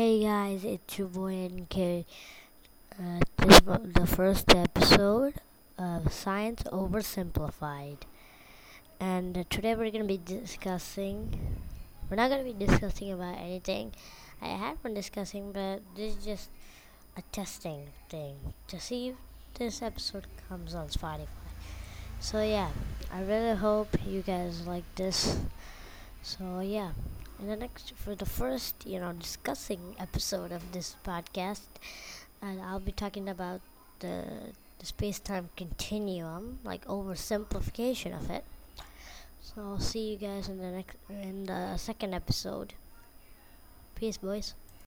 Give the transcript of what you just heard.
Hey guys, it's your boy NK. Uh, this is the first episode of Science Oversimplified. And uh, today we're going to be discussing. We're not going to be discussing about anything I had been discussing, but this is just a testing thing to see if this episode comes on Spotify. So, yeah, I really hope you guys like this. So, yeah in the next for the first you know discussing episode of this podcast and i'll be talking about the, the space-time continuum like oversimplification of it. So i'll see you guys in the next in the second episode. Peace boys